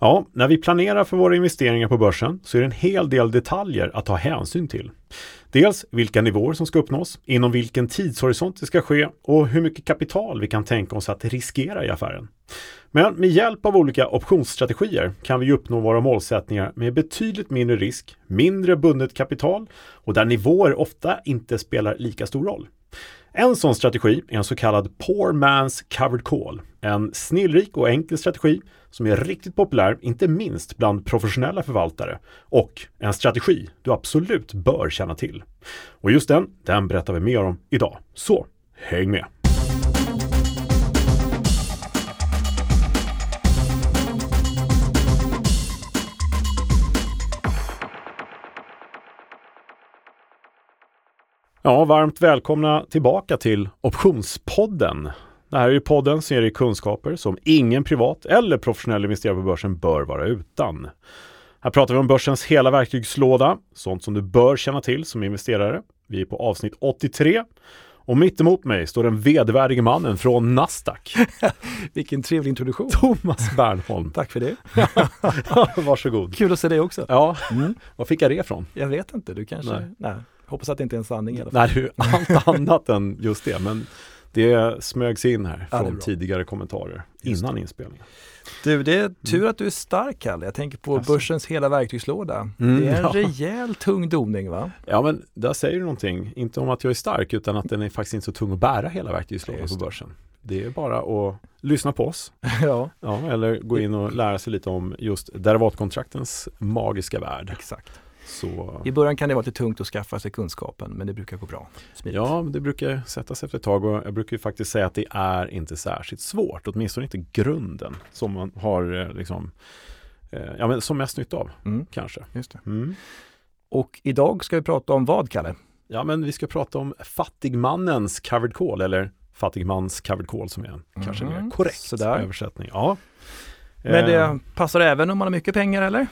Ja, när vi planerar för våra investeringar på börsen så är det en hel del detaljer att ta hänsyn till. Dels vilka nivåer som ska uppnås, inom vilken tidshorisont det ska ske och hur mycket kapital vi kan tänka oss att riskera i affären. Men med hjälp av olika optionsstrategier kan vi uppnå våra målsättningar med betydligt mindre risk, mindre bundet kapital och där nivåer ofta inte spelar lika stor roll. En sån strategi är en så kallad Poor Man's Covered Call. En snillrik och enkel strategi som är riktigt populär, inte minst bland professionella förvaltare och en strategi du absolut bör känna till. Och just den, den berättar vi mer om idag. Så häng med! Ja, varmt välkomna tillbaka till Optionspodden. Det här är ju podden som ger dig kunskaper som ingen privat eller professionell investerare på börsen bör vara utan. Här pratar vi om börsens hela verktygslåda, sånt som du bör känna till som investerare. Vi är på avsnitt 83 och mitt emot mig står den vedervärdige mannen från Nasdaq. Vilken trevlig introduktion. Thomas Bernholm. Tack för det. Varsågod. Kul att se dig också. Ja, mm. var fick jag det ifrån? Jag vet inte, du kanske, nej. nej. Hoppas att det inte är en sanning i alla fall. Nej, allt annat än just det. Men det smögs in här Ja, från tidigare kommentarer Just innan inspelningen. Du, det är tur att du är stark Kalle. Jag tänker på Jaså. börsens hela verktygslåda. Mm, det är en ja. rejäl tung doning va? Ja, men där säger du någonting. Inte om att jag är stark, utan att den är faktiskt inte så tung att bära hela verktygslådan Just på börsen. Det är bara att lyssna på oss. ja, Ja, eller gå in och lära sig lite om just derivatkontraktens magiska värld. exakt. Så I början kan det vara lite tungt att skaffa sig kunskapen, men det brukar gå bra. Smidigt. ja, det brukar sätta sig efter ett tag och jag brukar faktiskt säga att det är inte särskilt svårt, åtminstone inte grunden som man har eh, liksom, eh, ja men som mest nytta av Mm, kanske. just det. Mm. Och idag ska vi prata om vad Kalle? Ja, men vi ska prata om fattigmannens covered call eller fattigmans covered call som är en kanske Mhm, mer korrekt sådär. översättning. Ja. Men Eh, det passar även om man har mycket pengar eller?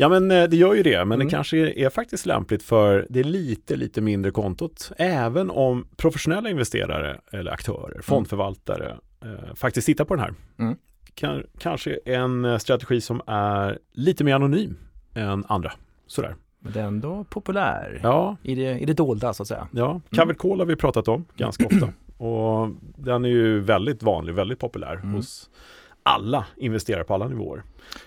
Ja men eh, det gör ju det, men Mm. det kanske är faktiskt lämpligt för det lite, lite mindre kontot. Även om professionella investerare eller aktörer, fondförvaltare, eh, faktiskt tittar på den här. Mm. Kan, kanske en eh, strategi som är lite mer anonym än andra. Sådär. Men det är ändå populär Ja, i, det, i det dolda så att säga. ja. covered call har vi pratat om ganska ofta. Och den är ju väldigt vanlig, väldigt populär Mm. hos alla investerare på alla nivåer.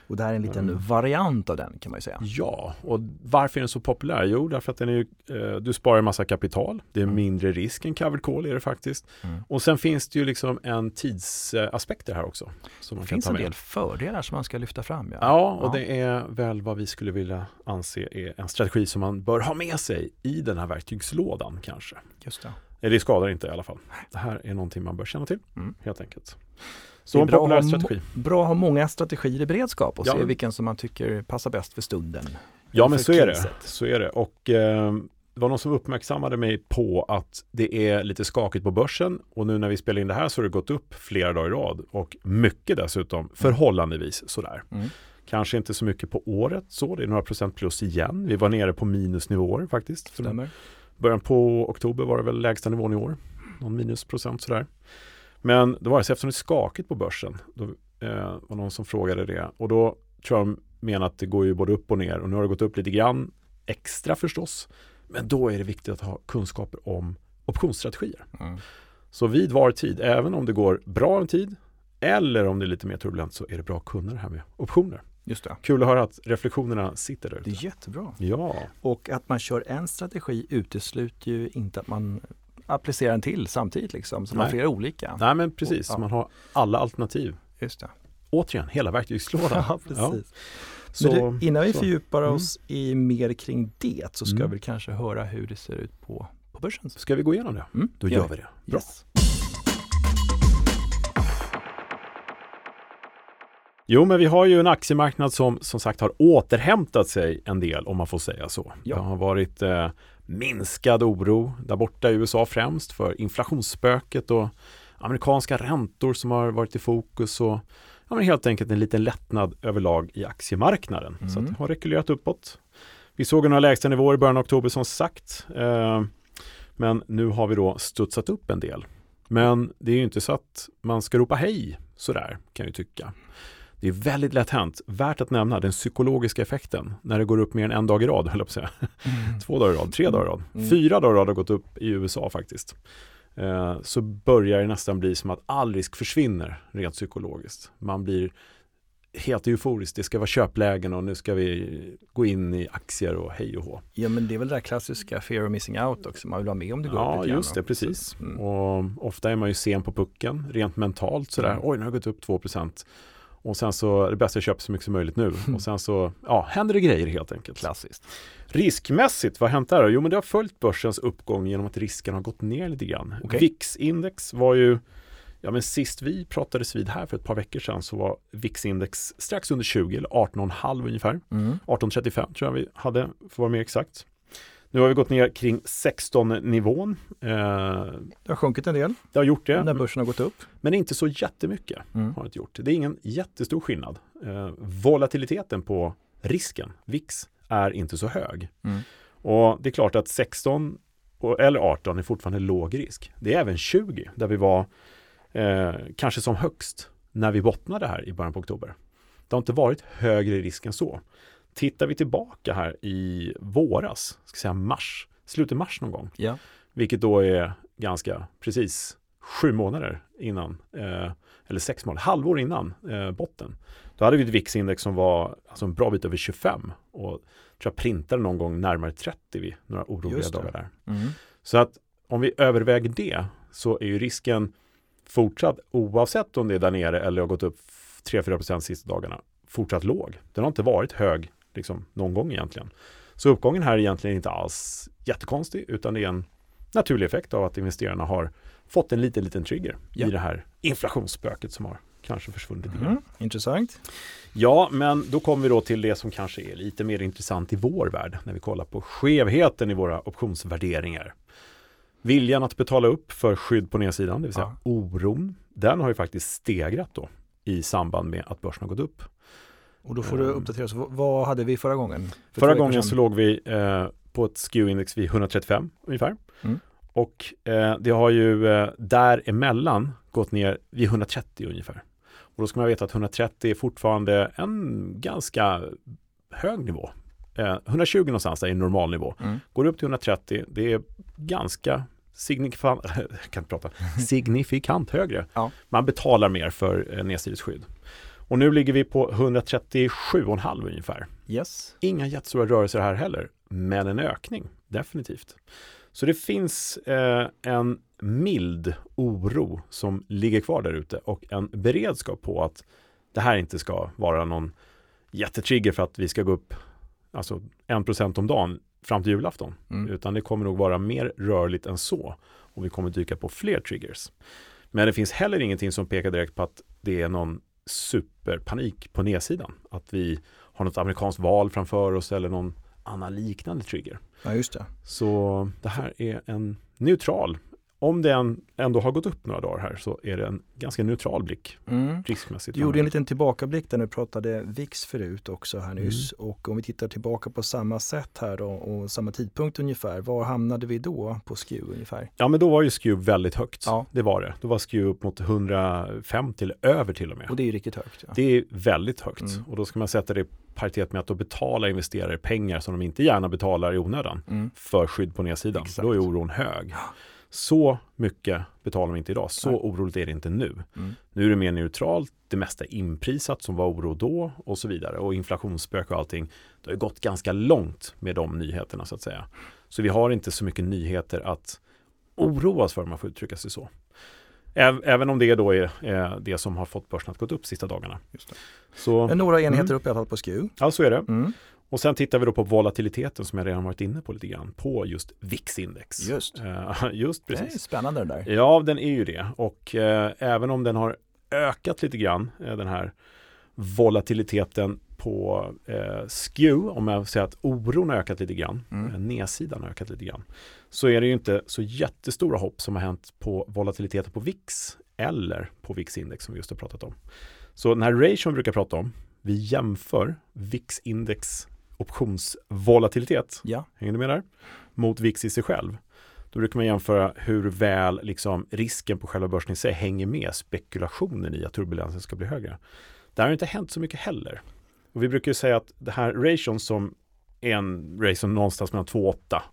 Och det här är en liten Mm. variant av den kan man ju säga. Ja, och varför är den så populär? Jo, därför att den är ju, eh, du sparar en massa kapital. Det är Mm. mindre risk än covered call är det faktiskt. Mm. Och sen finns det ju liksom en tidsaspekter här också. Som man Det kan finns ta en del fördelar som man ska lyfta fram. Ja, Ja, och Ja. det är väl vad vi skulle vilja anse är en strategi som man bör ha med sig i den här verktygslådan kanske. just det. Eller det skadar inte i alla fall. Det här är någonting man bör känna till, Mm. helt enkelt. Det Så en bra populär ha strategi. Bra att ha många strategier i beredskap och Ja, se vilken som man tycker passar bäst för stunden. Ja men så är det. Så är det. Och eh, det var någon som uppmärksammade mig på att det är lite skakigt på börsen och nu när vi spelar in det här så har det gått upp flera dagar i rad och mycket dessutom förhållandevis sådär. Mm. Kanske inte så mycket på året så, det är några procent plus igen. Vi var nere på minusnivåer faktiskt. Stämmer. början på oktober var det väl lägsta nivån i år. Någon minusprocent sådär. Men då var det eftersom det är skakigt på börsen. Då eh, var någon som frågade det. Och då tror jag de menar att det går ju både upp och ner. Och nu har det gått upp lite grann extra förstås. Men då är det viktigt att ha kunskaper om optionsstrategier. Mm. Så vid var tid, även om det går bra en tid eller om det är lite mer turbulent så är det bra att kunna det här med optioner. Just det. Kul att höra att reflektionerna sitter där Det ute. är jättebra. Ja, Och att man kör en strategi utesluter ju inte att man applicerar en till samtidigt liksom. Så man har flera olika. nej men precis. Ja. Man har alla alternativ. Just det. Återigen, hela verktygslådan. Ja, precis. Så, Men du, innan vi så. fördjupar Mm. oss i mer kring det så ska Mm. vi kanske höra hur det ser ut på, på börsen. Ska vi gå igenom det? Mm, Då det gör vi det. Bra. Yes. Jo, men vi har ju en aktiemarknad som som sagt har återhämtat sig en del om man får säga så. Ja. Det har varit eh, minskad oro där borta i USA främst för inflationsspöket och amerikanska räntor som har varit i fokus och ja, men helt enkelt en liten lättnad överlag i aktiemarknaden. Så Mm. att det har rekylerat uppåt. Vi såg några lägsta nivåer i början av oktober som sagt. Eh, men nu har vi då studsat upp en del. Men det är ju inte så att man ska ropa hej sådär kan jag ju tycka. Det är väldigt lätt hänt, värt att nämna den psykologiska effekten när det går upp mer än en dag i rad, höll jag på att säga. Mm. Två dagar i rad, tre dagar i rad, mm. fyra dagar i rad har gått upp i USA faktiskt. Eh, så börjar det nästan bli som att all risk försvinner rent psykologiskt. Man blir helt euforisk. Det ska vara köplägen och nu ska vi gå in i aktier och hej och hå. Ja men det är väl det där klassiska fear of missing out också. Man vill vara med om det går Ja just det, precis. Mm. Och ofta är man ju sen på pucken rent mentalt sådär. Mm. Oj, nu har det gått upp 2 och sen så är det bäst att köpa så mycket som möjligt nu. Och sen så ja, händer det grejer helt enkelt. Klassiskt. Riskmässigt, vad har hänt där? Jo, men det har följt börsens uppgång genom att risken har gått ner lite grann. Okay. VIX-index var ju Ja, men sist vi pratades vid här för ett par veckor sedan så var VIX-index strax under 20 eller 18,5 ungefär. Mm. 18,35 tror jag vi hade för att vara mer exakt. Nu har vi gått ner kring 16-nivån. Eh, det har sjunkit en del. Det har gjort det. När börsen har gått upp. Men inte så jättemycket mm. har det gjort. Det är ingen jättestor skillnad. Eh, volatiliteten på risken, VIX, är inte så hög. Mm. Och det är klart att 16 eller 18 är fortfarande låg risk. Det är även 20 där vi var eh, kanske som högst när vi bottnade här i början på oktober. Det har inte varit högre risk än så. Tittar vi tillbaka här i våras, ska säga mars, slutet mars någon gång, ja. vilket då är ganska precis sju månader innan, eh, eller sex månader, halvår innan eh, botten. Då hade vi ett VIX-index som var alltså en bra bit över 25 och tror jag printade någon gång närmare 30 vid några oroliga dagar där. Mm. Så att om vi överväger det så är ju risken fortsatt, oavsett om det är där nere eller har gått upp 3-4% sista dagarna, fortsatt låg. Den har inte varit hög liksom, någon gång egentligen. Så uppgången här är egentligen inte alls jättekonstig, utan det är en naturlig effekt av att investerarna har fått en liten, liten trigger ja. i det här inflationsspöket som har kanske försvunnit mm, Intressant. Ja, men då kommer vi då till det som kanske är lite mer intressant i vår värld när vi kollar på skevheten i våra optionsvärderingar. Viljan att betala upp för skydd på nedsidan, det vill säga ja. oron, den har ju faktiskt stegrat då i samband med att börsen har gått upp. Och då får du ehm. uppdatera oss, vad hade vi förra gången? För förra gången så låg vi eh, på ett SKEW-index vid 135 ungefär. Mm. Och eh, det har ju eh, däremellan gått ner vid 130 ungefär. Och då ska man veta att 130 är fortfarande en ganska hög nivå. Eh, 120 någonstans är en normal nivå. Mm. Går upp till 130, det är ganska signifikant, kan prata, signifikant högre. Ja. Man betalar mer för eh, nedsidesskydd. Och nu ligger vi på 137,5 ungefär. Yes. Inga jättestora rörelser här heller, men en ökning, definitivt. Så det finns eh, en mild oro som ligger kvar där ute och en beredskap på att det här inte ska vara någon jättetrigger för att vi ska gå upp alltså 1% om dagen fram till julafton. Mm. Utan det kommer nog vara mer rörligt än så och vi kommer dyka på fler triggers. Men det finns heller ingenting som pekar direkt på att det är någon superpanik på nedsidan. Att vi har något amerikanskt val framför oss eller någon annan liknande trigger. Ja, just det. Så det här är en neutral om den ändå har gått upp några dagar här så är det en ganska neutral blick mm. riskmässigt. Du gjorde en liten tillbakablick där du pratade VIX förut också här nyss mm. och om vi tittar tillbaka på samma sätt här då och samma tidpunkt ungefär, var hamnade vi då på SKEW ungefär? Ja men då var ju SKEW väldigt högt, ja. det var det. Då var SKEW upp mot 105 till över till och med. Och det är ju riktigt högt. Ja. Det är väldigt högt mm. och då ska man sätta det i paritet med att då betala investerare pengar som de inte gärna betalar i onödan mm. för skydd på nedsidan. Exakt. Då är oron hög. Så mycket betalar vi inte idag. Så Nej. oroligt är det inte nu. Mm. Nu är det mer neutralt. Det mesta är inprisat som var oro då och så vidare. Och inflationsspök och allting. Det har gått ganska långt med de nyheterna så att säga. Så vi har inte så mycket nyheter att oroa oss för om man får uttrycka sig så. Även om det då är, det som har fått börsen att gå upp sista dagarna. Så, Men några enheter mm. upp i alla fall på SKU. Ja, så är det. Mm. Och sen tittar vi då på volatiliteten som jag redan varit inne på lite grann på just VIX-index. Just. Uh, just precis. Det är spännande det där. Ja, den är ju det. Och uh, även om den har ökat lite grann, uh, den här volatiliteten på eh, SKEW, om jag säger att oron har ökat lite grann, mm. nedsidan har ökat lite grann, så är det ju inte så jättestora hopp som har hänt på volatiliteten på VIX eller på VIX-index som vi just har pratat om. Så den här ration brukar prata om, vi jämför VIX-index optionsvolatilitet, ja. hänger du med där? Mot VIX i sig själv. Då brukar man jämföra hur väl liksom, risken på själva börsen i sig hänger med spekulationen i att turbulensen ska bli högre. Där har inte hänt så mycket heller. Och vi brukar ju säga att det här ration som är en ration någonstans mellan 2 och 8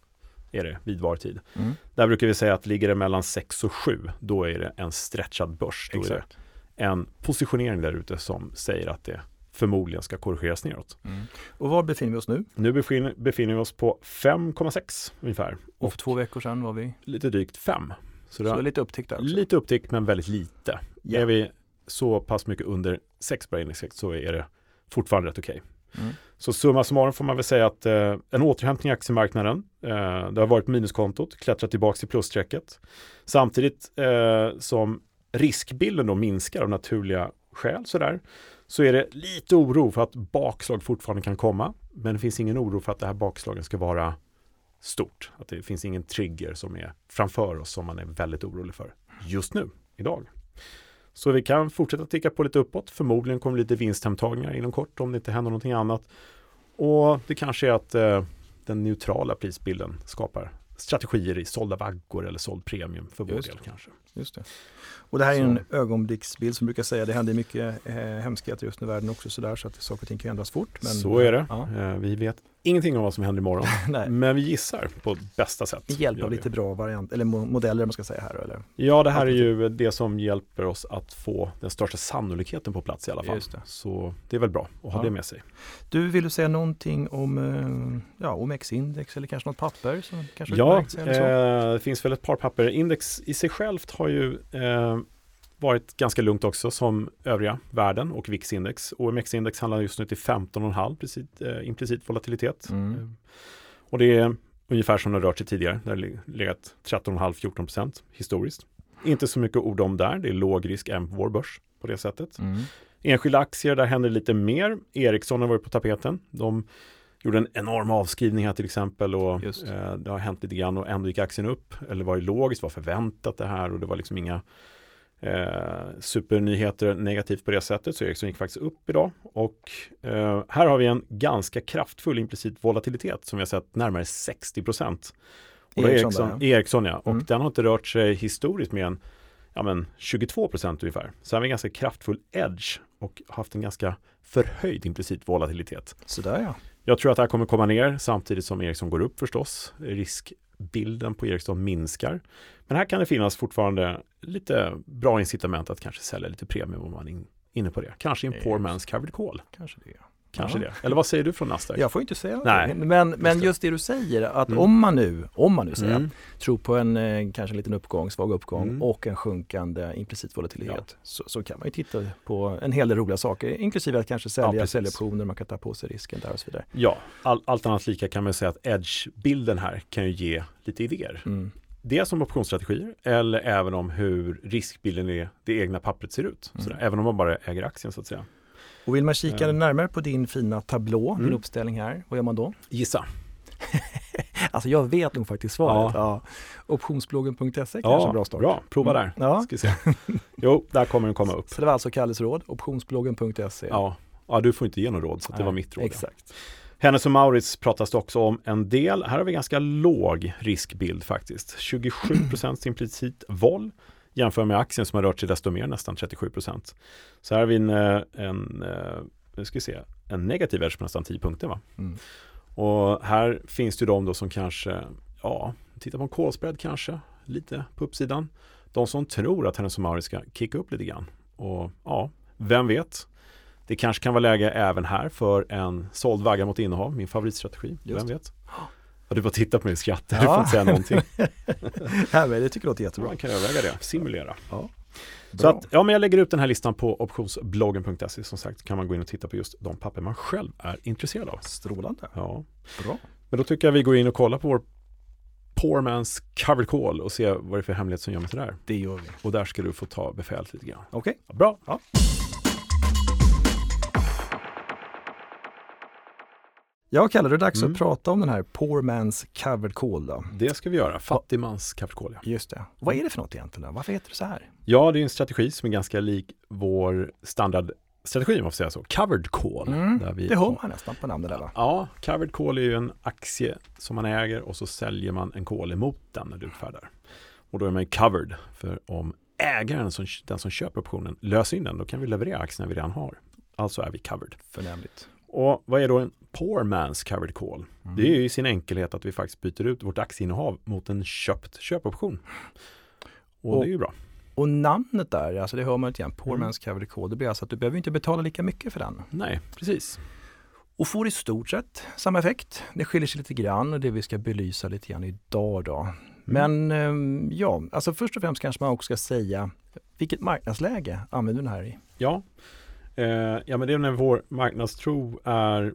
är det vid var tid. Mm. Där brukar vi säga att ligger det mellan 6 och 7 då är det en stretchad börs. Då är Exakt. det en positionering där ute som säger att det förmodligen ska korrigeras neråt. Mm. Och var befinner vi oss nu? Nu befinner, befinner vi oss på 5,6 ungefär Och för två veckor sedan var vi, lite drygt 5. Så, så lite upptäckt där också. lite upptick men väldigt lite. Ja. Är vi så pass mycket under 6 på index så är det fortfarande rätt okej. Mm. Så summa summarum får man väl säga att eh, en återhämtning i aktiemarknaden. Eh, det har varit minuskontot, klättrat tillbaka till plusstrecket. Samtidigt eh, som riskbilden då minskar av naturliga skäl sådär, så är det lite oro för att bakslag fortfarande kan komma. Men det finns ingen oro för att det här bakslagen ska vara stort. Att det finns ingen trigger som är framför oss som man är väldigt orolig för just nu, idag. Så vi kan fortsätta ticka på lite uppåt. Förmodligen kommer lite vinsthemtagningar inom kort om det inte händer någonting annat. Och det kanske är att eh, den neutrala prisbilden skapar strategier i sålda vaggor eller såld premium för vår del kanske. Just det. Och det här är en ögonblicksbild som brukar säga. Det händer mycket eh, hemskheter just nu i världen också sådär så att saker och ting kan ändras fort. Men, Så är det. Ja. Eh, vi vet ingenting om vad som händer imorgon. Nej. Men vi gissar på bästa sätt. Med hjälp av lite bra variant, eller mo- modeller man ska säga här. Eller? Ja, det här är ju det som hjälper oss att få den största sannolikheten på plats i alla fall. Just det. Så det är väl bra att ha Ja. det med sig. Du, vill du säga någonting om eh, ja, OMX-index eller kanske något papper som kanske Ja, eh, det finns väl ett par papper. Index i sig självt har ju eh, varit ganska lugnt också som övriga världen och VIX-index. OMX-index handlar just nu till 15,5 implicit, eh, implicit volatilitet. Mm. Eh, och det är ungefär som det rört sig tidigare. Det har le- legat 13,5-14 procent historiskt. Inte så mycket ord om där. Det är låg risk även på vår börs på det sättet. Mm. Enskilda aktier, där händer lite mer. Ericsson har varit på tapeten. De gjorde en enorm avskrivning här till exempel och eh, det har hänt lite grann och ändå gick aktien upp. Eller var det logiskt, var förväntat det här och det var liksom inga eh, supernyheter negativt på det sättet. Så Ericsson gick faktiskt upp idag och eh, här har vi en ganska kraftfull implicit volatilitet som vi har sett närmare 60 procent. Ericsson Ericsson, ja, och Mm. den har inte rört sig historiskt med en ja, men 22 procent ungefär. Så har vi en ganska kraftfull edge och haft en ganska förhöjd implicit volatilitet. Sådär ja. Jag tror att det här kommer komma ner samtidigt som Ericsson går upp förstås. Riskbilden på Ericsson minskar. Men här kan det finnas fortfarande lite bra incitament att kanske sälja lite premium om man är in, inne på det. Kanske en poor man's covered call. Kanske det. Kanske Ja. det. Eller vad säger du från Nasdaq? Jag får inte säga Nej, det. Men, men det. just det du säger, att Mm. om man nu, om man nu säger, Mm. tror på en eh, kanske en liten uppgång, svag uppgång Mm. och en sjunkande implicit volatilitet så, så kan man ju titta på en hel del roliga saker, inklusive att kanske sälja precis. säljoptioner, man kan ta på sig risken där och så vidare. Ja, all, allt annat lika kan man säga att edge-bilden här kan ju ge lite idéer. Mm. Dels om optionsstrategier eller även om hur riskbilden i det egna pappret ser ut. Mm. Sådär, även om man bara äger aktien så att säga. Och vill man kika Ja. närmare på din fina tablå, din Mm. uppställning här, vad gör man då? Gissa. Alltså jag vet nog faktiskt svaret. Ja. Optionsbloggen.se kanske en bra start. bra. Prova där. Ja. Ska se. Jo, där kommer den komma upp. Så det var alltså Kalles råd, optionsbloggen.se. Ja. ja, du får inte ge något råd, så att det var mitt råd. ja. Exakt. Hennes och Maurits pratas det också om en del. Här har vi ganska låg riskbild faktiskt. 27% implicit vol jämför med aktien som har rört sig desto mer, nästan 37% Så här har vi en, eh, en, eh, nu ska vi se, en negativ edge på nästan 10 punkter. Va? Mm. Och här finns det ju de då som kanske, ja, tittar på en call spread kanske, lite på uppsidan. De som tror att Hennes Mauritz ska kicka upp lite grann. Och ja, vem vet? Det kanske kan vara läge även här för en såld vagga mot innehav, min favoritstrategi. Just vem vet? Och du bara titta på mig och skratta, du Ja. får inte säga någonting. Ja, men det tycker jag låter jättebra. Man kan överväga det, simulera. Ja. Så att, ja men jag lägger ut den här listan på optionsbloggen.se som sagt kan man gå in och titta på just de papper man själv är intresserad av. Strålande. Ja. Bra. Men då tycker jag vi går in och kollar på vår Poor Man's Covered Call och se vad det är för hemlighet som gömmer sig där. Det gör vi. Och där ska du få ta befälet lite grann. Okej. Bra. Ja. Ja, Kalle, det dags Mm. att prata om den här Poor Man's Covered Call då. Det ska vi göra. Fattigmans Covered Call. Ja. Just det. Vad är det för något egentligen? Då? Varför heter det så här? ja, det är en strategi som är ganska lik vår standardstrategi om man får säga så. Covered Call. Mm, där vi Det hör har- man nästan på namnet där va? Ja, covered call är ju en aktie som man äger och så säljer man en call emot den när du utfärdar. Och då är man ju covered, för om ägaren, som, den som köper optionen, löser in den, då kan vi leverera aktierna vi redan har. alltså är vi covered. Förnämligt. Och vad är då en poor man's covered call? Mm. Det är ju i sin enkelhet att vi faktiskt byter ut vårt aktieinnehav mot en köpt köpoption. Och, Och- det är ju bra. Och namnet där, alltså det hör man lite grann, Poor Mm. Man's Covered Call, det blir alltså att du behöver inte betala lika mycket för den. Nej, precis. Och får i stort sett samma effekt. Det skiljer sig lite grann och det vi ska belysa lite grann idag då. Mm. Men ehm, ja, alltså först och främst kanske man också ska säga vilket marknadsläge använder du den här i? Ja, eh, ja men det är när vår marknadstro är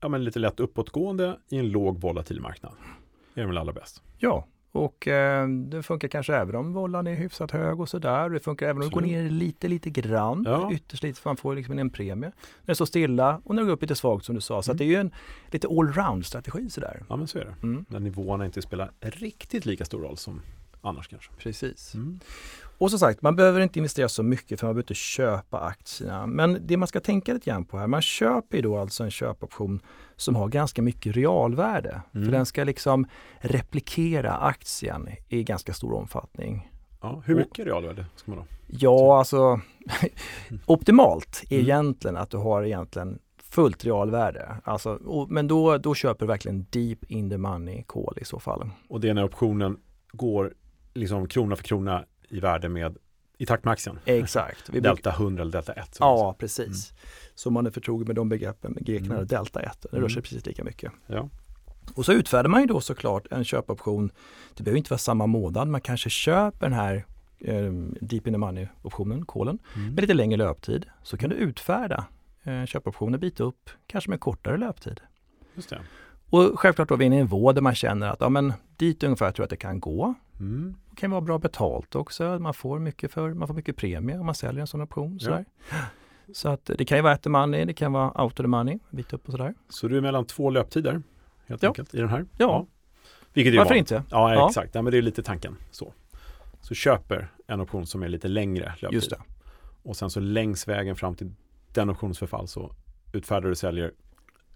ja, men lite lätt uppåtgående i en låg volatil marknad. Det är väl allra bäst. Ja, och eh, det funkar kanske även om vållan är hyfsat hög och sådär. Det funkar även om det går ner lite, lite grann. Ja. Ytterst lite för man får liksom en premie. När det står stilla och när det går upp lite svagt som du sa. Så att det är ju en lite allround-strategi sådär. Ja, men så är det. Mm. När nivåerna inte spelar riktigt lika stor roll som annars kanske. Precis. Mm. Och som sagt, man behöver inte investera så mycket för man behöver inte köpa aktierna. Men det man ska tänka lite grann på här, man köper ju då alltså en köpoption som har ganska mycket realvärde. Mm. För den ska liksom replikera aktien i ganska stor omfattning. Ja, hur Och- mycket realvärde ska man ha? Ja, alltså optimalt är Mm. egentligen att du har egentligen fullt realvärde. Alltså, och, men då, då köper du verkligen deep in the money call i så fall. Och det är när optionen går liksom krona för krona i värde med i takt med aktien. Exakt. Vi Delta 100 eller delta 1. som man Ja, precis. Så man är förtrogen med de begreppen, grekerna Mm. mm. delta 1, det rör sig Mm. precis lika mycket. Ja. Och så utfärdar man ju då såklart en köpoption. Det behöver inte vara samma månad, man kanske köper den här eh, deep in the money optionen, kolen, Mm. med lite längre löptid. Så kan du utfärda eh, köpoptioner, byta upp, kanske med kortare löptid. Just det. Och självklart då vid en nivå där man känner att ja, men dit ungefär tror jag att det kan gå. Mm. Det kan vara bra betalt också. Man får mycket, för, man får mycket premie om man säljer en sån option. Sådär. Så att det kan ju vara at the money, det kan vara out of the money, byta upp och sådär. Så du är mellan två löptider helt Ja. enkelt i den här? Ja. Vilket är ju Varför vanligt. inte? Ja, Ja. exakt. Ja, men det är lite tanken. Så. så köper en option som är lite längre löptid. Just det. Och sen så längs vägen fram till den optionens förfall så utfärdar och säljer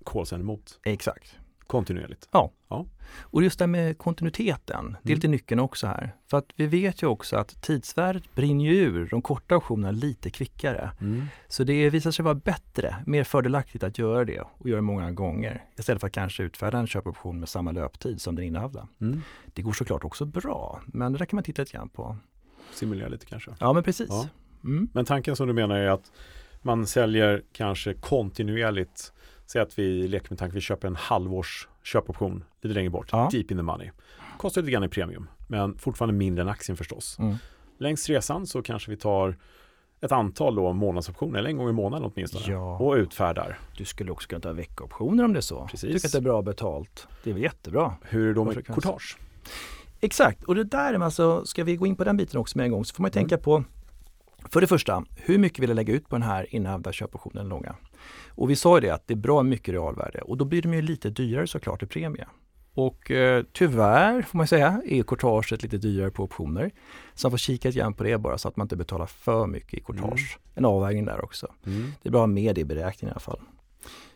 callsen emot Exakt. Kontinuerligt. Och just det här med kontinuiteten, det är Mm. lite nyckeln också här. För att vi vet ju också att tidsvärdet brinner ju ur de korta optionerna lite kvickare. Mm. Så det visar sig vara bättre, mer fördelaktigt att göra det och göra det många gånger. Istället för att kanske utfärda en köpoption med samma löptid som den innehavda. Mm. Det går såklart också bra, men det där kan man titta lite grann på. Simulera lite kanske. Ja men precis. Ja. Mm. Men tanken som du menar är att man säljer kanske kontinuerligt. Säg att vi leker med tanken att vi köper en halvårs köpoption lite längre bort. Ja. Deep in the money. Kostar lite grann i premium. Men fortfarande mindre än aktien förstås. Mm. Längs resan så kanske vi tar ett antal då månadsoptioner, eller en gång i månaden åtminstone. Ja. Och utfärdar. Du skulle också kunna ta veckooptioner om det är så. Precis. Tycker att det är bra betalt. Det är väl jättebra. Hur är det då med courtage? Exakt, och det där är alltså, ska vi gå in på den biten också med en gång så får man Mm. tänka på för det första, hur mycket vill jag lägga ut på den här innehavda köpoptionen långa? Och vi sa ju det att det är bra mycket realvärde och då blir de ju lite dyrare såklart i premie. Och eh, tyvärr får man säga är courtaget lite dyrare på optioner. Så man får kika lite grann på det bara så att man inte betalar för mycket i courtage. En avvägning där också. Mm. Det är bra med det i beräkningen i alla fall.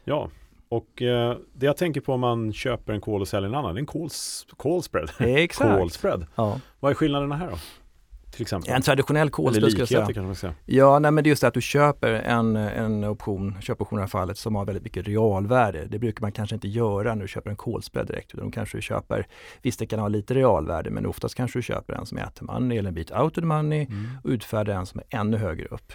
Ja, och eh, det jag tänker på om man köper en call och säljer en annan, det är en call, call spread. Exakt. Call spread. Ja. Vad är skillnaderna här då? Till exempel. En traditionell call skulle jag säga. kanske man säga. Ja, nej, men det är just det att du köper en, en option, köpoption i det här fallet, som har väldigt mycket realvärde. Det brukar man kanske inte göra när du köper en callspread direkt, utan då kanske köper, visst det kan ha lite realvärde, men oftast kanske du köper en som är at money eller en bit out of the money Mm. och utfärdar en som är ännu högre upp.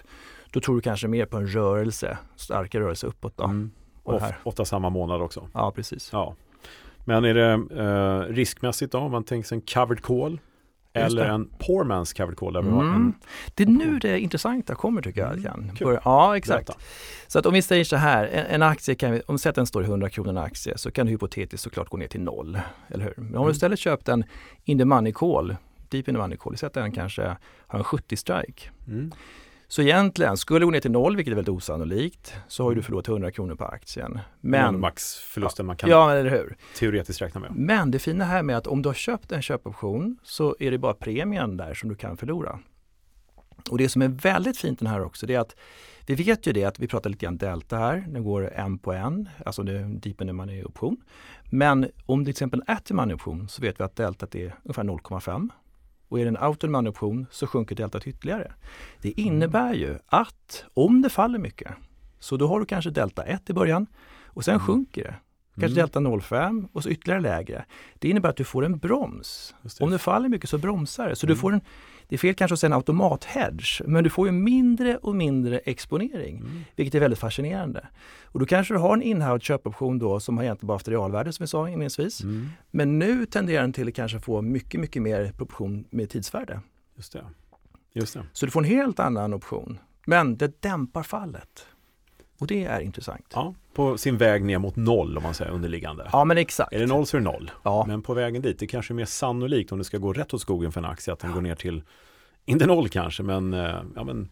Då tror du kanske mer på en rörelse, starkare rörelse uppåt då. Mm. Of, ofta samma månad också. Ja, precis. Ja. Men är det eh, riskmässigt då om man tänker sig en covered call? Eller en poor man's covered call där vi har en Mm. Det är nu det intressanta kommer tycker jag. Mm, kul. Börja- Ja, exakt. Berätta. Så att om vi säger så här, en, en aktie kan vi, om vi säger att den står i 100 kronor en aktie så kan det hypotetiskt såklart gå ner till noll. Eller hur? Men om Mm. du istället köpt en in the money call, deep in the money call, säg att den kanske har en 70 strike. Mm. Så egentligen, skulle det gå ner till noll, vilket är väldigt osannolikt, så har du förlorat 100 kronor på aktien. Men Men, maxförlusten man kan ja eller hur. teoretiskt räkna med. Men det fina här med att om du har köpt en köpoption så är det bara premien där som du kan förlora. Och det som är väldigt fint den här också, det är att vi vet ju det att vi pratar lite grann delta här, den går en på en, alltså det är en deep in the money option. Men om det till exempel är en money option så vet vi att deltat är ungefär 0,5. Och är det en money option så sjunker deltat ytterligare. Det innebär ju att om det faller mycket, Så då har du kanske delta 1 i början och sen Mm. sjunker det. Kanske Mm. delta 0,5 och så ytterligare lägre. Det innebär att du får en broms. Om det faller mycket så bromsar det. Så Mm. du får en, det är fel kanske att säga en automathedge, men du får ju mindre och mindre exponering. Mm. Vilket är väldigt fascinerande. Och då kanske du har en inhoud köpoption då som har egentligen bara haft realvärde som vi sa inledningsvis. Mm. Men nu tenderar den till att kanske få mycket, mycket mer proportion med tidsvärde. Just det. Just det. Så du får en helt annan option. Men det dämpar fallet. Och det är intressant. Ja, på sin väg ner mot noll om man säger underliggande. Ja men exakt. Är det noll så är det noll. Ja, Men på vägen dit, det kanske är mer sannolikt om det ska gå rätt åt skogen för en aktie att den går ner till, inte noll kanske, men, eh, ja, men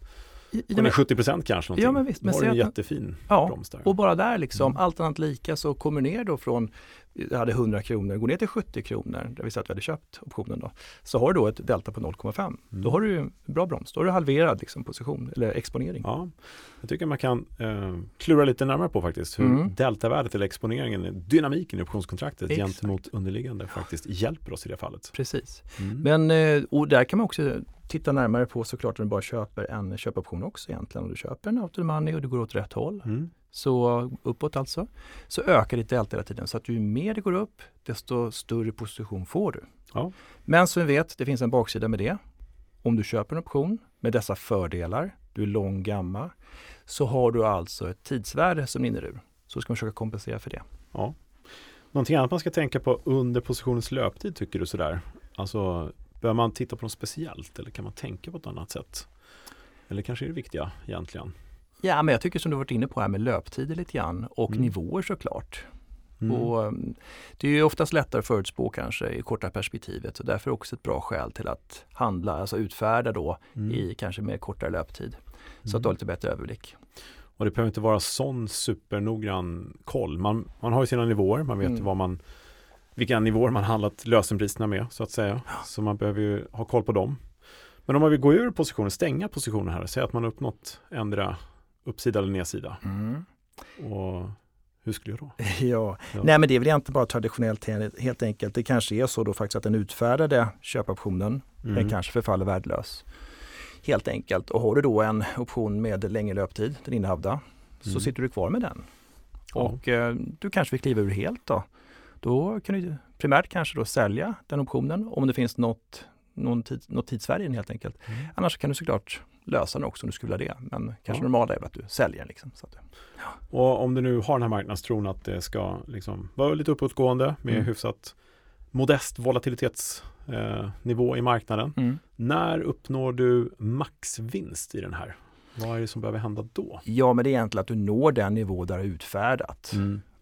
I- i går ner den- 70 procent kanske. Någonting. Ja, men visst, Då men har säg du en jättefin Ja, broms där. och bara där liksom, Mm. allt annat lika så kommer ner då från, hade 100 kronor, går ner till 70 kronor, där vi sa att vi hade köpt optionen då. Så har du då ett delta på 0,5. Mm. Då har du bra broms, då har du halverad liksom, position eller exponering. Ja, jag tycker man kan eh, klura lite närmare på faktiskt hur Mm. deltavärdet eller exponeringen, dynamiken i optionskontraktet Exakt. gentemot underliggande faktiskt hjälper oss i det fallet. Precis. Mm. Men eh, och där kan man också titta närmare på såklart om du bara köper en köpoption också egentligen. Om du köper en out of money och det går åt rätt håll, Mm. Så uppåt alltså, så ökar ditt delta hela tiden. Så att ju mer det går upp, desto större position får du. Ja. Men som vi vet, det finns en baksida med det. Om du köper en option med dessa fördelar, du är lång gamma, så har du alltså ett tidsvärde som rinner ur. Så ska man försöka kompensera för det. Ja. Någonting annat man ska tänka på under positionens löptid tycker du sådär? Alltså, bör man titta på något speciellt eller kan man tänka på ett annat sätt? Eller kanske är det viktiga egentligen? Ja, men jag tycker som du varit inne på här med löptider lite grann och Mm. nivåer såklart. Mm. Och, um, det är ju oftast lättare att förutspå kanske i korta perspektivet och därför också ett bra skäl till att handla, alltså utfärda då Mm. i kanske mer kortare löptid. Så Mm. att du har lite bättre överblick. Och det behöver inte vara sån supernoggrann koll. Man, man har ju sina nivåer, man vet Mm. vad man vilka nivåer man handlat lösenpriserna med så att säga. Så man behöver ju ha koll på dem. Men om man vill gå ur positionen, stänga positionen här, säg att man uppnått ändra uppsida eller nedsida. Och hur skulle jag då? Ja. Ja. Nej men det är väl egentligen bara traditionellt he- helt enkelt. Det kanske är så då faktiskt att den utfärdade köpoptionen, den Mm. kanske förfaller värdelös. Helt enkelt. Och har du då en option med längre löptid, den innehavda, så Mm. sitter du kvar med den. Ja. Och eh, du kanske vill kliva ur helt då. Då kan du primärt kanske då sälja den optionen om det finns något, någon tid, något tidsvärde den helt enkelt. Mm. Annars kan du såklart lösa den också om du skulle vilja det. Men kanske Ja. normala är att du säljer den. Liksom, så att, Och om du nu har den här marknadstron att det ska liksom vara lite uppåtgående med Mm. hyfsat modest volatilitetsnivå eh, i marknaden. mm. När uppnår du maxvinst i den här? Vad är det som behöver hända då? Ja men det är egentligen att du når den nivå där du är utfärdat.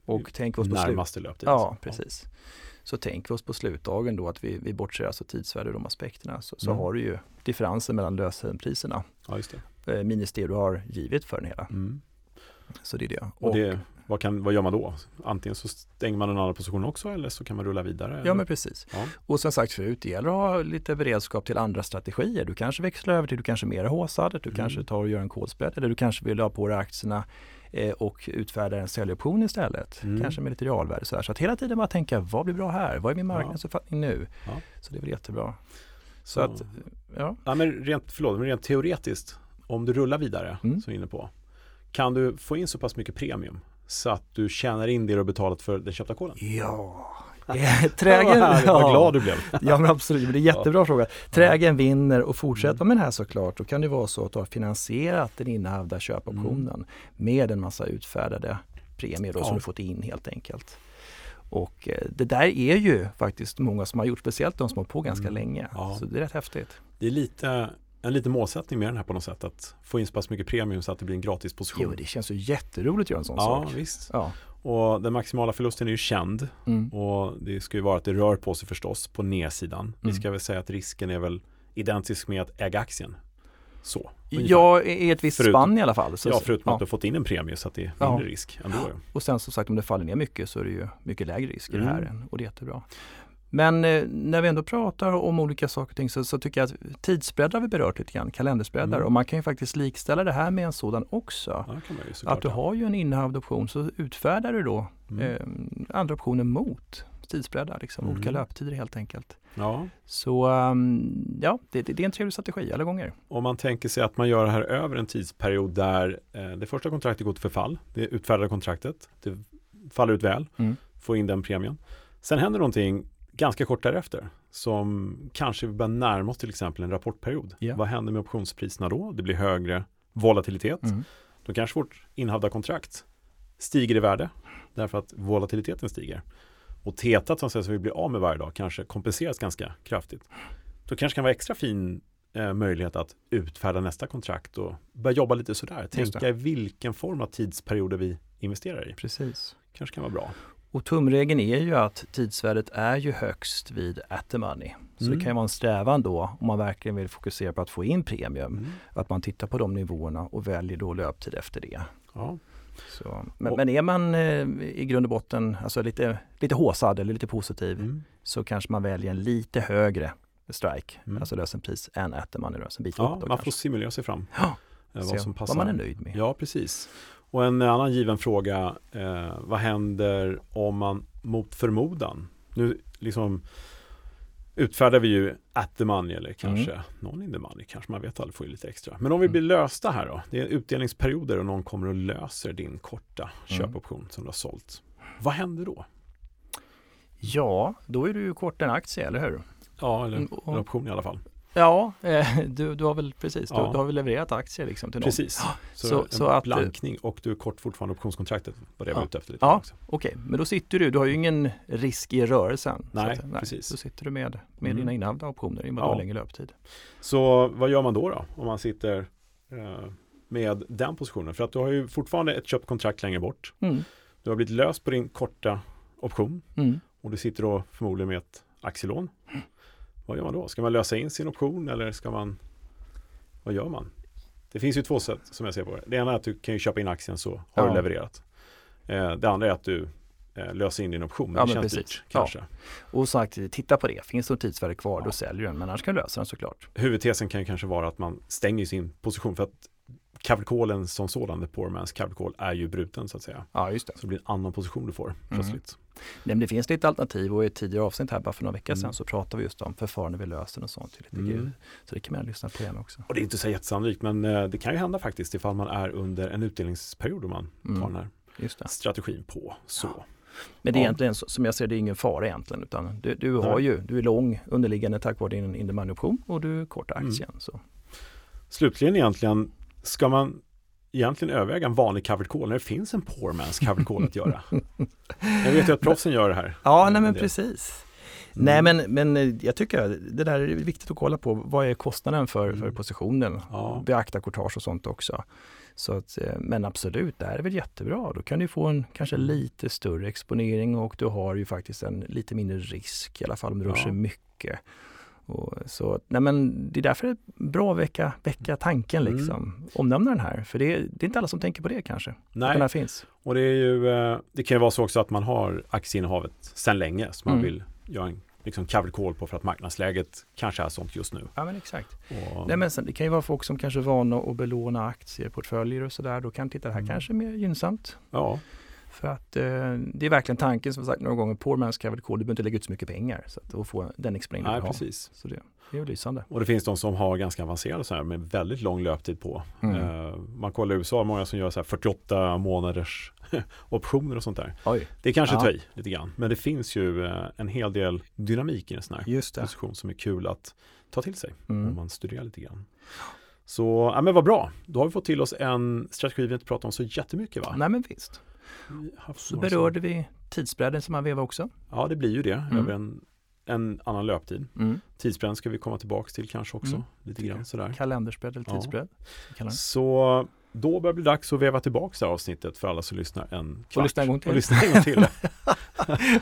Och tänk oss på. Närmaste löptid. Ja, precis. Så tänker vi oss på slutdagen då att vi, vi bortser alltså tidsvärde och de aspekterna. Så, så Mm. har du ju differensen mellan lösenpriserna Ja, just det. eh, minus det du har givit för den hela. Mm. Så det är det. Och det vad, kan, vad gör man då? Antingen så stänger man den andra positionen också eller så kan man rulla vidare. Ja eller? men precis. Ja. Och som sagt förut, det gäller att ha lite beredskap till andra strategier. Du kanske växlar över till, du kanske är mer håsad, du Mm. kanske tar och gör en call spread eller du kanske vill ha på dig aktierna eh, och utfärda en säljoption istället. Mm. Kanske med lite realvärde. Så, här. så att hela tiden bara tänka, vad blir bra här? Vad är min Ja. marknadsuppfattning nu? Ja. Så det är väl jättebra. Så, Så, att, ja. ja, men rent, förlåt, men rent teoretiskt, om du rullar vidare, Mm. som jag är inne på, kan du få in så pass mycket premium så att du tjänar in det du har betalat för den köpta koden? Ja, trägen, härligt, vad glad du blev. Ja men absolut, men det är en jättebra fråga. Trägen vinner och fortsätter med den här såklart, då kan det vara så att du har finansierat den innehavda köpoptionen med en massa utfärdade premier då, Ja. som du fått in helt enkelt. Och eh, det där är ju faktiskt många som har gjort, speciellt de som har på ganska Mm. länge. Ja. Så det är rätt häftigt. Det är lite, en liten målsättning med den här på något sätt, att få in så pass mycket premium så att det blir en gratis position. Jo, det känns ju jätteroligt att göra en sån ja, sak. visst. Ja. Och den maximala förlusten är ju känd Mm. och det ska ju vara att det rör på sig förstås på nedsidan. Vi Mm. ska väl säga att risken är väl identisk med att äga aktien. Så. ungefär. Ja, i ett visst Förutom- spann i alla fall. Så, ja, förutom ja. att du har fått in en premie så att det är Ja. mindre risk ändå. Och sen som sagt om det faller ner mycket så är det ju mycket lägre risk i det här Mm. och det är jättebra. Men eh, när vi ändå pratar om olika saker och ting så, så tycker jag att tidsspreadar har vi berört lite grann, kalenderspreadar Mm. och man kan ju faktiskt likställa det här med en sådan också. Ja, att du har ju en innehavd option så utfärdar du då Mm. eh, andra optionen mot tidsbredda, liksom, Mm. olika löptider helt enkelt. Ja. Så um, ja, det, det, det är en trevlig strategi alla gånger. Om man tänker sig att man gör det här över en tidsperiod där eh, det första kontraktet går till förfall, det utfärdade kontraktet, det faller ut väl, Mm. får in den premien. Sen händer någonting ganska kort därefter som kanske vi börjar närma oss till exempel en rapportperiod. Ja. Vad händer med optionspriserna då? Det blir högre volatilitet. Mm. Då kanske vårt innehavda kontrakt stiger i värde därför att volatiliteten stiger. Och tetat som sägs vi blir av med varje dag kanske kompenseras ganska kraftigt. Då kanske kan vara extra fin eh, möjlighet att utfärda nästa kontrakt och börja jobba lite sådär. Tänka i vilken form av tidsperioder vi investerar i. Precis. Kanske kan vara bra. Och tumregeln är ju att tidsvärdet är ju högst vid at the money. Så Mm. det kan ju vara en strävan då om man verkligen vill fokusera på att få in premium. Mm. Att man tittar på de nivåerna och väljer då löptid efter det. Ja. Så, men, Och- men är man eh, i grund och botten alltså lite, lite håsad eller lite positiv Mm. så kanske man väljer en lite högre strike, Mm. alltså lösenpris, än at the money lösen bit ja, upp då man får kanske. simulera sig fram. Ja, eh, vad som passar. vad man är nöjd med. Ja, precis. Och en annan given fråga, eh, vad händer om man mot förmodan, nu liksom utfärdar vi ju at the money eller kanske Mm. någon in the money, kanske man vet aldrig, får ju lite extra. Men om vi Mm. blir lösta här då, det är utdelningsperioder och någon kommer och löser din korta Mm. köpoption som du har sålt. Vad händer då? Ja, då är du ju kort en aktie, eller hur? Ja, eller Mm, en och- option i alla fall. Ja, eh, du, du har väl precis, du, Ja. du har väl levererat aktier liksom till någon. Precis. Så, Så- så att- blankning och du är kort fortfarande optionskontraktet, vad det var Ja. ute efter lite. Ja. Okej, men då sitter du, du har ju ingen risk i rörelsen. Nej, att- precis. Då sitter du med, med Mm. dina innehavda optioner i en Ja. längre löptid. Så vad gör man då, då om man sitter eh, med den positionen? För att du har ju fortfarande ett köpt kontrakt längre bort. Mm. Du har blivit löst på din korta option Mm. och du sitter då förmodligen med ett aktielån. Vad gör man då? Ska man lösa in sin option eller ska man Vad gör man? Det finns ju två sätt som jag ser på det. Det ena är att du kan ju köpa in aktien så har Ja. du levererat. Eh, det andra är att du eh, löser in din option. Men Ja, det känns precis. dyrt Ja. kanske. Och sagt, titta på det. Finns det något tidsvärde kvar, Ja. då säljer du den. Men annars kan du lösa den såklart. Huvudtesen kan ju kanske vara att man stänger sin position för att callen som sådan, the poor man's call, är ju bruten så att säga. Ja, just det. Så det blir en annan position du får Mm. plötsligt. Men det finns lite alternativ och i ett tidigare avsnitt här bara för några veckor Mm. sedan så pratade vi just om förfarande vid lösen och sånt. Lite Mm. Så det kan man lyssna på igen också. Och det är inte så jättesannolikt men eh, det kan ju hända faktiskt ifall man är under en utdelningsperiod och man Mm. tar den här strategin på. Så. Men det är Ja. egentligen, som jag ser det, är ingen fara egentligen. Utan du, du har ju, du är lång underliggande tack vare din in the money option och du är kort Mm. aktien. Så. Slutligen egentligen, ska man egentligen överväga en vanlig covered call när det finns en poor man's covered call att göra? Jag vet ju att proffsen gör det här. Ja, nej men precis. Mm. Nej men, men eh, jag tycker det där är viktigt att kolla på. Vad är kostnaden för, Mm. för positionen? Ja. Beakta courtage och sånt också. Så att, eh, men absolut, det här är väl jättebra. Då kan du få en kanske Mm. lite större exponering och du har ju faktiskt en lite mindre risk i alla fall om det rör Ja. sig mycket. Och så, nej men det är därför det är bra att väcka, väcka tanken Mm. liksom. Omnämna den här, för det är, det är inte alla som tänker på det kanske. Att den Nej, här finns. och det är ju, eh, det kan ju vara så också att man har aktieinnehavet sedan länge som man Mm. vill göra en liksom covered call på för att marknadsläget kanske är sånt just nu. Ja men exakt. Och, Nej, men sen, det kan ju vara folk som kanske är vana att belåna aktier, portföljer och sådär. Då kan titta det här Mm. kanske är mer gynnsamt. ja, För att eh, det är verkligen tanken som sagt några gånger, poor man's covered call, du behöver inte lägga ut så mycket pengar. Så att, få den exponering du nej, ha. precis. Så det, det är lysande. Och det finns de som har ganska avancerade så här med väldigt lång löptid på. Mm. Eh, man kollar i USA, många som gör så här 48 månaders optioner och sånt där. Oj, Det är kanske Ja. ja. lite grann, men det finns ju eh, en hel del dynamik i en sån här just det. position som är kul att ta till sig om Mm. man studerar lite grann. Så, ja men vad bra. Då har vi fått till oss en strategi vi inte pratat om så jättemycket va? Nej men visst. Så berörde vi tidsbredden som man vevar också. Ja, det blir ju det Mm. över en, en annan löptid. Mm. Tidsbredd ska vi komma tillbaka till kanske också, Mm. lite grann sådär. Kalendersbredd eller Ja. tidsbredd. den. Så då börjar det bli dags att veva tillbaka det här avsnittet för alla som lyssnar en kvart. Och lyssna en gång till. Och lyssna en gång till.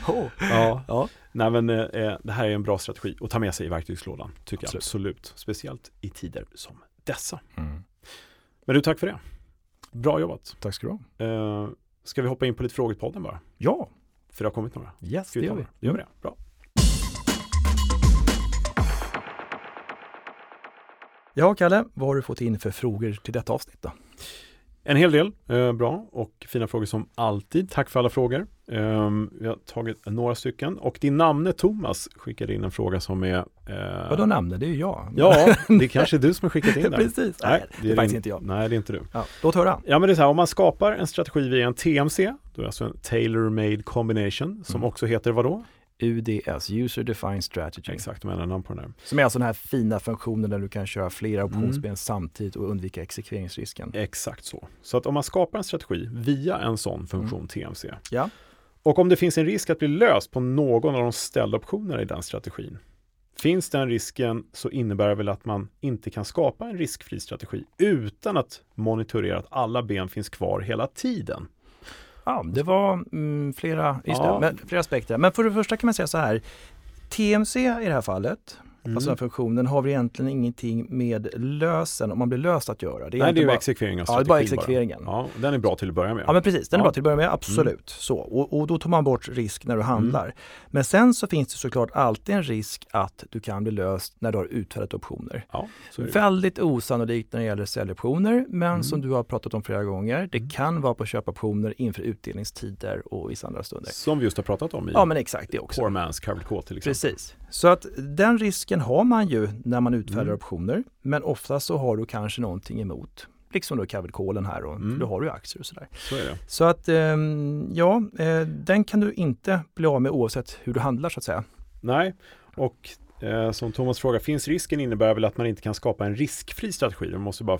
oh. ja. Ja. Nej men eh, det här är en bra strategi att ta med sig i verktygslådan, tycker jag Absolut. absolut. Speciellt i tider som dessa. Mm. Men du, tack för det. Bra jobbat. Tack ska du ha. Eh, ska vi hoppa in på lite frågor podden bara? Ja, För det har kommit några. yes, Ska det gör vi. det? Gör vi det? Bra. Ja, Kalle, vad har du fått in för frågor till detta avsnitt då? En hel del, eh, bra och fina frågor som alltid. Tack för alla frågor. Um, vi har tagit några stycken och din namne Thomas skickade in en fråga som är eh... Vadå namne? Det är ju jag. Ja, det är kanske är du som har skickat in den. Precis, nej, det är, det är faktiskt inte jag. Nej, det är inte du. Ja, låt höra. Ja, men det är så här, om man skapar en strategi via en TMC, då är det alltså en Tailor Made Combination, som mm. också heter vadå? UDS, User Defined Strategy. Exakt, de namn på den här. Som är alltså den här fina funktionen där du kan köra flera optionsben mm. samtidigt och undvika exekveringsrisken. Exakt så. Så att om man skapar en strategi via en sån funktion mm. TMC ja. och om det finns en risk att bli löst på någon av de ställda optionerna i den strategin Finns den risken så innebär det väl att man inte kan skapa en riskfri strategi utan att monitorera att alla ben finns kvar hela tiden. Ja, det var mm, flera, ja. det, men, flera aspekter. Men för det första kan man säga så här. TMC i det här fallet Mm. Alltså den funktionen har vi egentligen ingenting med lösen, om man blir löst att göra. Det är Nej, det är ju exekvering av Ja, det är bara exekveringen. Bara. Ja, den är bra till att börja med. Ja, men precis. Den ja. är bra till att börja med, absolut. Mm. Så. Och, och, då tar man bort risk när du handlar. Mm. Men sen så finns det såklart alltid en risk att du kan bli löst när du har utfärdat optioner. Ja, Väldigt osannolikt när det gäller säljoptioner, men mm. som du har pratat om flera gånger, det mm. kan vara på köpoptioner inför utdelningstider och vissa andra stunder. Som vi just har pratat om i ja, men exakt, det också. Poor Man's Covered Call till exempel. Precis. Så att den risken har man ju när man utfärdar mm. optioner. Men ofta så har du kanske någonting emot. Liksom då covered callen här och mm. då har du aktier och sådär. Så, så att ehm, ja, eh, den kan du inte bli av med oavsett hur du handlar så att säga. Nej, och eh, som Thomas frågar, finns risken innebär väl att man inte kan skapa en riskfri strategi? Man måste bara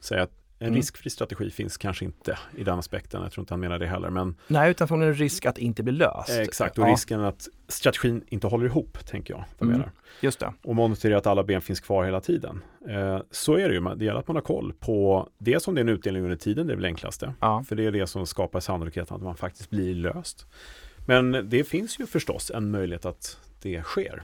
säga att en mm. riskfri strategi finns kanske inte i den aspekten. Jag tror inte han menar det heller. Men... Nej, utan från en risk att inte bli löst. exakt, och ja. risken att strategin inte håller ihop, tänker jag. Mm. Menar. Just det. Och monitorera att alla ben finns kvar hela tiden. Eh, så är det ju. Det gäller att man har koll på det som det är en utdelning under tiden, det är väl enklaste. Ja. För det är det som skapar sannolikheten att man faktiskt blir löst. Men det finns ju förstås en möjlighet att det sker.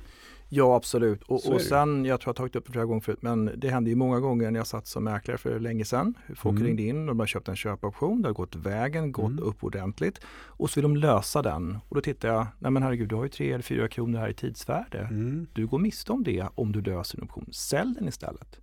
Ja absolut och, och sen, jag tror jag tagit upp det flera gånger förut, men det hände ju många gånger när jag satt som mäklare för länge sedan. Folk mm. ringde in och de har köpt en köpoption, det har gått vägen, gått mm. upp ordentligt och så vill de lösa den. Och då tittar jag, nej men herregud du har ju tre eller fyra kronor här i tidsvärde. Mm. Du går miste om det om du löser en option. Sälj den istället.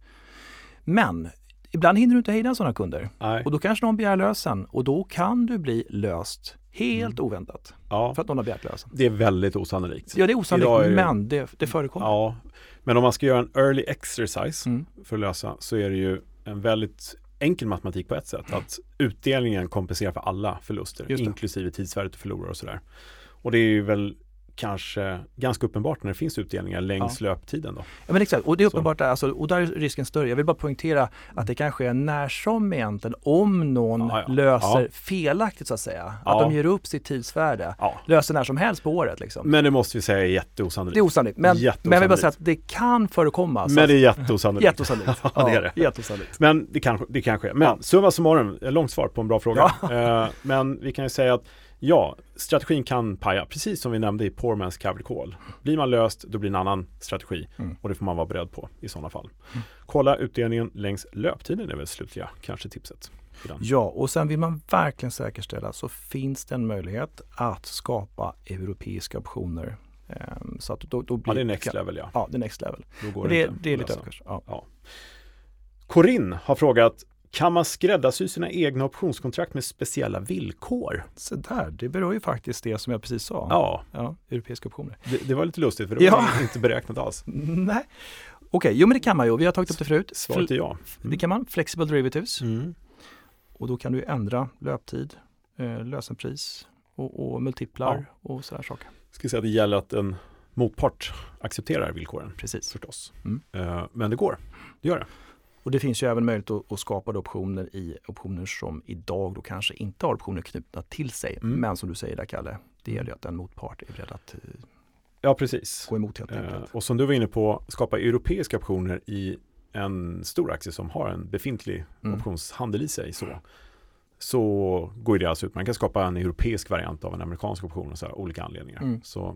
Men ibland hinner du inte hejda sådana kunder. Nej. Och då kanske någon begär lösen och då kan du bli löst Helt mm. oväntat. Ja. För att någon har begärt lösen. Det är väldigt osannolikt. Ja, det är osannolikt, är men det, det förekommer. Ja, men om man ska göra en early exercise mm. för att lösa så är det ju en väldigt enkel matematik på ett sätt. Att utdelningen kompenserar för alla förluster, inklusive tidsvärdet du förlorar och sådär. Och det är ju väl kanske ganska uppenbart när det finns utdelningar längs ja. löptiden. Då. Ja men exakt, och det är uppenbart där, alltså, och där är risken större. Jag vill bara poängtera att det kanske är när som egentligen om någon ja, ja. löser felaktigt så att säga. Att de ger upp sitt tidsvärde. Löser när som helst på året. Liksom. Men det måste vi säga är jätteosannolikt. Det är osannolikt, men, men jag vill bara säga att det kan förekomma. Men det är jätteosannolikt. jätteosannolikt. ja, det är det. Jätteosannolikt. Men det kan, det kan ske. Men summa summarum, långt svar på en bra fråga. uh, men vi kan ju säga att Ja, strategin kan paja, precis som vi nämnde i Poor Man's Covered Call. Blir man löst, då blir det en annan strategi mm. och det får man vara beredd på i sådana fall. Mm. Kolla utdelningen längs löptiden är väl slutliga kanske tipset. Ja, och sen vill man verkligen säkerställa så finns det en möjlighet att skapa europeiska optioner. Ehm, så att då, då blir, ja, det är next level ja. Ja, det är next level. Det, det, det är lite överkurs. Ja. ja. Corinne har frågat kan man skräddarsy sina egna optionskontrakt med speciella villkor? Så där, det beror ju faktiskt det som jag precis sa. Ja. ja europeiska optioner. Det, det var lite lustigt för det ja. var inte beräknat alls. Nej. Okej, okay, jo men det kan man ju. Vi har tagit upp det förut. Svaret är ja. Mm. Det kan man. Flexible derivatives. Mm. Och då kan du ändra löptid, eh, lösenpris och, och multiplar ja. och sådär saker. Ska säga att det gäller att en motpart accepterar villkoren. Precis. Förstås. Mm. Eh, men det går. Det gör det. Och det finns ju även möjlighet att, att skapa optioner i optioner som idag då kanske inte har optioner knutna till sig. Mm. Men som du säger där Kalle, det gäller ju att en motpart är beredd att eh, ja, precis. gå emot helt enkelt. Eh, och som du var inne på, skapa europeiska optioner i en stor aktie som har en befintlig mm. optionshandel i sig. Så, så går det alltså ut. Man kan skapa en europeisk variant av en amerikansk option av olika anledningar. Mm. Så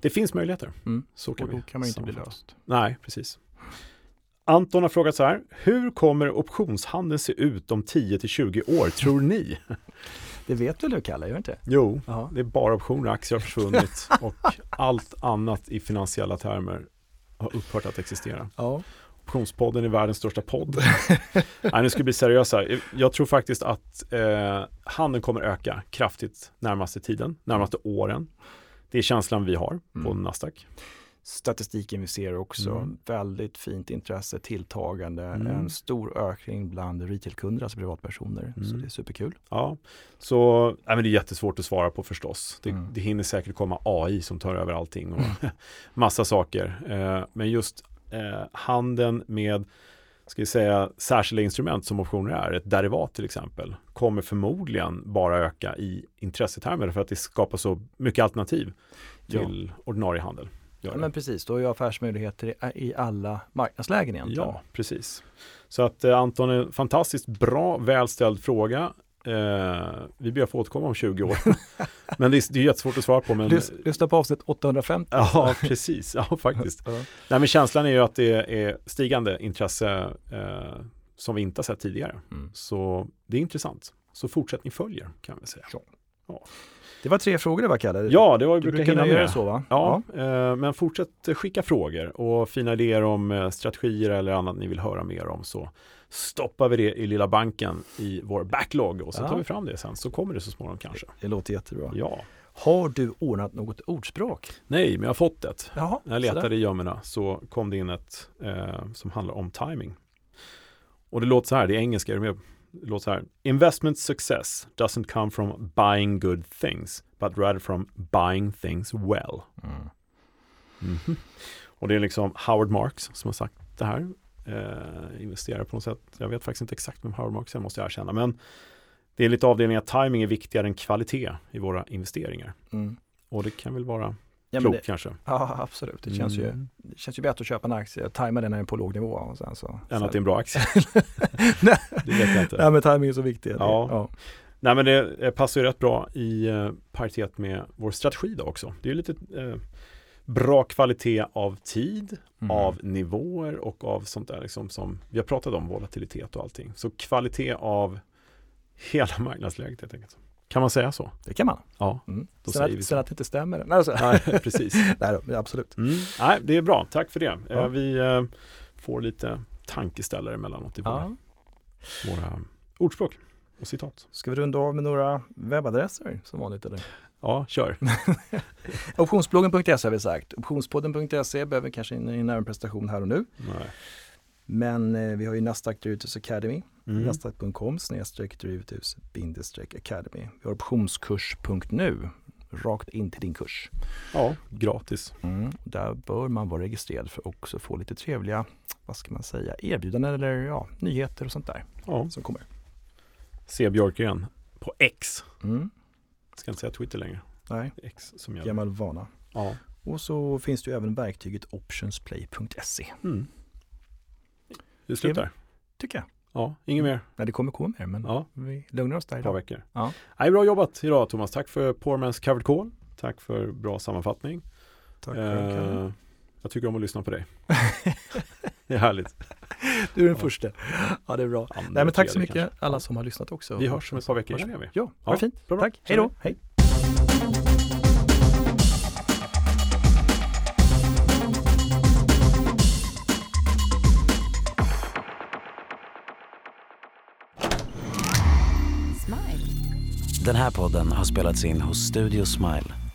det finns möjligheter. Mm. Så kan och då vi kan man inte bli löst. Nej, precis. Anton har frågat så här, hur kommer optionshandeln se ut om 10 till 20 år tror ni? Det vet väl du Kalle, gör inte? Jo, Aha. det är bara optioner, aktier har försvunnit och allt annat i finansiella termer har upphört att existera. Ja. Optionspodden är världens största podd. Nej, nu ska vi bli seriösa. Jag tror faktiskt att eh, handeln kommer öka kraftigt närmaste tiden, närmaste åren. Det är känslan vi har på Mm. Nasdaq. Statistiken vi ser också, Mm. väldigt fint intresse, tilltagande, Mm. en stor ökning bland retailkunder, alltså privatpersoner. Så Mm. det är superkul. Ja, så nej, men det är jättesvårt att svara på förstås. Det, Mm. det hinner säkert komma AI som tar över allting och massa saker. Eh, men just eh, handeln med ska vi säga, särskilda instrument som optioner är, ett derivat till exempel, kommer förmodligen bara öka i intressetermer för att det skapar så mycket alternativ Ja. till ordinarie handel. Gör Ja, det. men precis, då har jag affärsmöjligheter i, alla marknadslägen egentligen. Ja, precis. Så att eh, Anton, en fantastiskt bra, välställd fråga. Eh, vi ber att få återkomma om 20 år. men det är, det är jättesvårt att svara på. Men, Lys, lyssna på avsnitt 850. ja, precis. Ja, faktiskt. Ja. Nej, men känslan är ju att det är stigande intresse eh, som vi inte har sett tidigare. Mm. Så det är intressant. Så fortsättning följer kan vi säga. Det var tre frågor det var Kalle. Ja, det var vi brukar brukar hinna med. så va? Ja, eh, men fortsätt skicka frågor och fina idéer om eh, strategier eller annat ni vill höra mer om så stoppar vi det i lilla banken i vår backlog och så Ja. tar vi fram det sen så kommer det så småningom kanske. Det låter jättebra. Ja, Har du ordnat något ordspråk? nej, men jag har fått ett. Jaha, När jag letade i gömmorna så kom det in ett eh, som handlar om timing. Och det låter så här, det är engelska, är du med? Låter så här. Investment success doesn't come from buying good things, but rather from buying things well. Mm. Mhm. Och det är liksom Howard Marks som har sagt det här. Eh, investerar på något sätt. Jag vet faktiskt inte exakt vem Howard Marks är, måste jag erkänna. Men det är lite avdelning att timing är viktigare än kvalitet i våra investeringar. Mm. Och det kan väl vara Ja, det, kanske. ja, absolut. Det känns, ju, Mm. det känns ju bättre att köpa en aktie, tajma den när den är på låg nivå. Och sen så, Än att det är en bra aktie. Nej. det vet jag inte. Nej men timing är så viktigt. Ja. ja. Nej men det passar ju rätt bra i eh, paritet med vår strategi då också. Det är ju lite eh, bra kvalitet av tid, Mm. av nivåer och av sånt där liksom som vi har pratat om, volatilitet och allting. Så kvalitet av hela marknadsläget helt enkelt. Kan man säga så? Det kan man. Ja, Mm. Då sen, säger vi att, så. sen att det inte stämmer. Nej, alltså. Nej, precis. Nej absolut. Mm. Nej, det är bra. Tack för det. Ja. Eh, Vi eh, får lite tankeställare emellanåt i våra, Ja. våra ordspråk och citat. Ska vi runda av med några webbadresser som vanligt eller? Ja, kör. Optionsbloggen.se har vi sagt. Optionspodden.se behöver kanske en en närmare prestation här och nu. Nej. Men eh, vi har ju Nasdaq Derivatives Academy. Mm. Nasdaq.com snedstreck derivatives bindestreck academy. Vi har optionskurs.nu. Rakt in till din kurs. Ja, gratis. Mm. Där bör man vara registrerad för att också få lite trevliga, vad ska man säga, erbjudanden eller ja, nyheter och sånt där Ja. som kommer. C. Björkgren på X. Mm. Ska inte säga Twitter längre. Nej, X som gäller. gammal vana. Ja. Och så finns det ju även verktyget optionsplay.se. Mm. Det slutar. Tycker jag. Ja, inget mer. Nej, det kommer komma mer men Ja, vi lugnar oss där ett par veckor. Ja. Nej, bra jobbat idag Thomas. Tack för Poormans Covered Call. Tack för bra sammanfattning. Tack. Eh, jag tycker om att lyssna på dig. det är härligt. Du är den första. Ja, det är bra. Andra, Nej, men tack så mycket kanske. alla som har lyssnat också. Vi hörs om ett par veckor. Vi. Ja, ha Ja, det fint. bra, bra. Tack. Hej då. Hej. Den här podden har spelats in hos Studio Smile.